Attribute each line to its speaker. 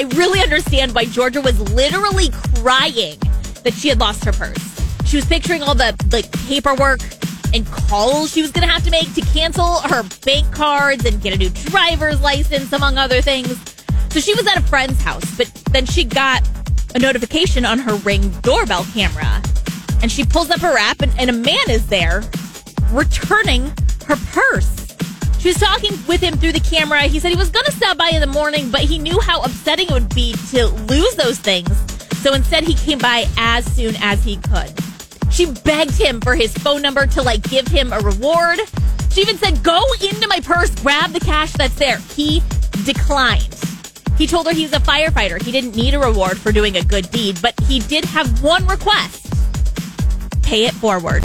Speaker 1: I really understand why Georgia was literally crying that she had lost her purse. She was picturing all the like paperwork and calls she was going to have to make to cancel her bank cards and get a new driver's license, among other things. So she was at a friend's house, but then she got a notification on her ring doorbell camera. And she pulls up her app, and, and a man is there returning. She was talking with him through the camera. He said he was going to stop by in the morning, but he knew how upsetting it would be to lose those things. So instead, he came by as soon as he could. She begged him for his phone number to like give him a reward. She even said, Go into my purse, grab the cash that's there. He declined. He told her he's a firefighter. He didn't need a reward for doing a good deed, but he did have one request pay it forward.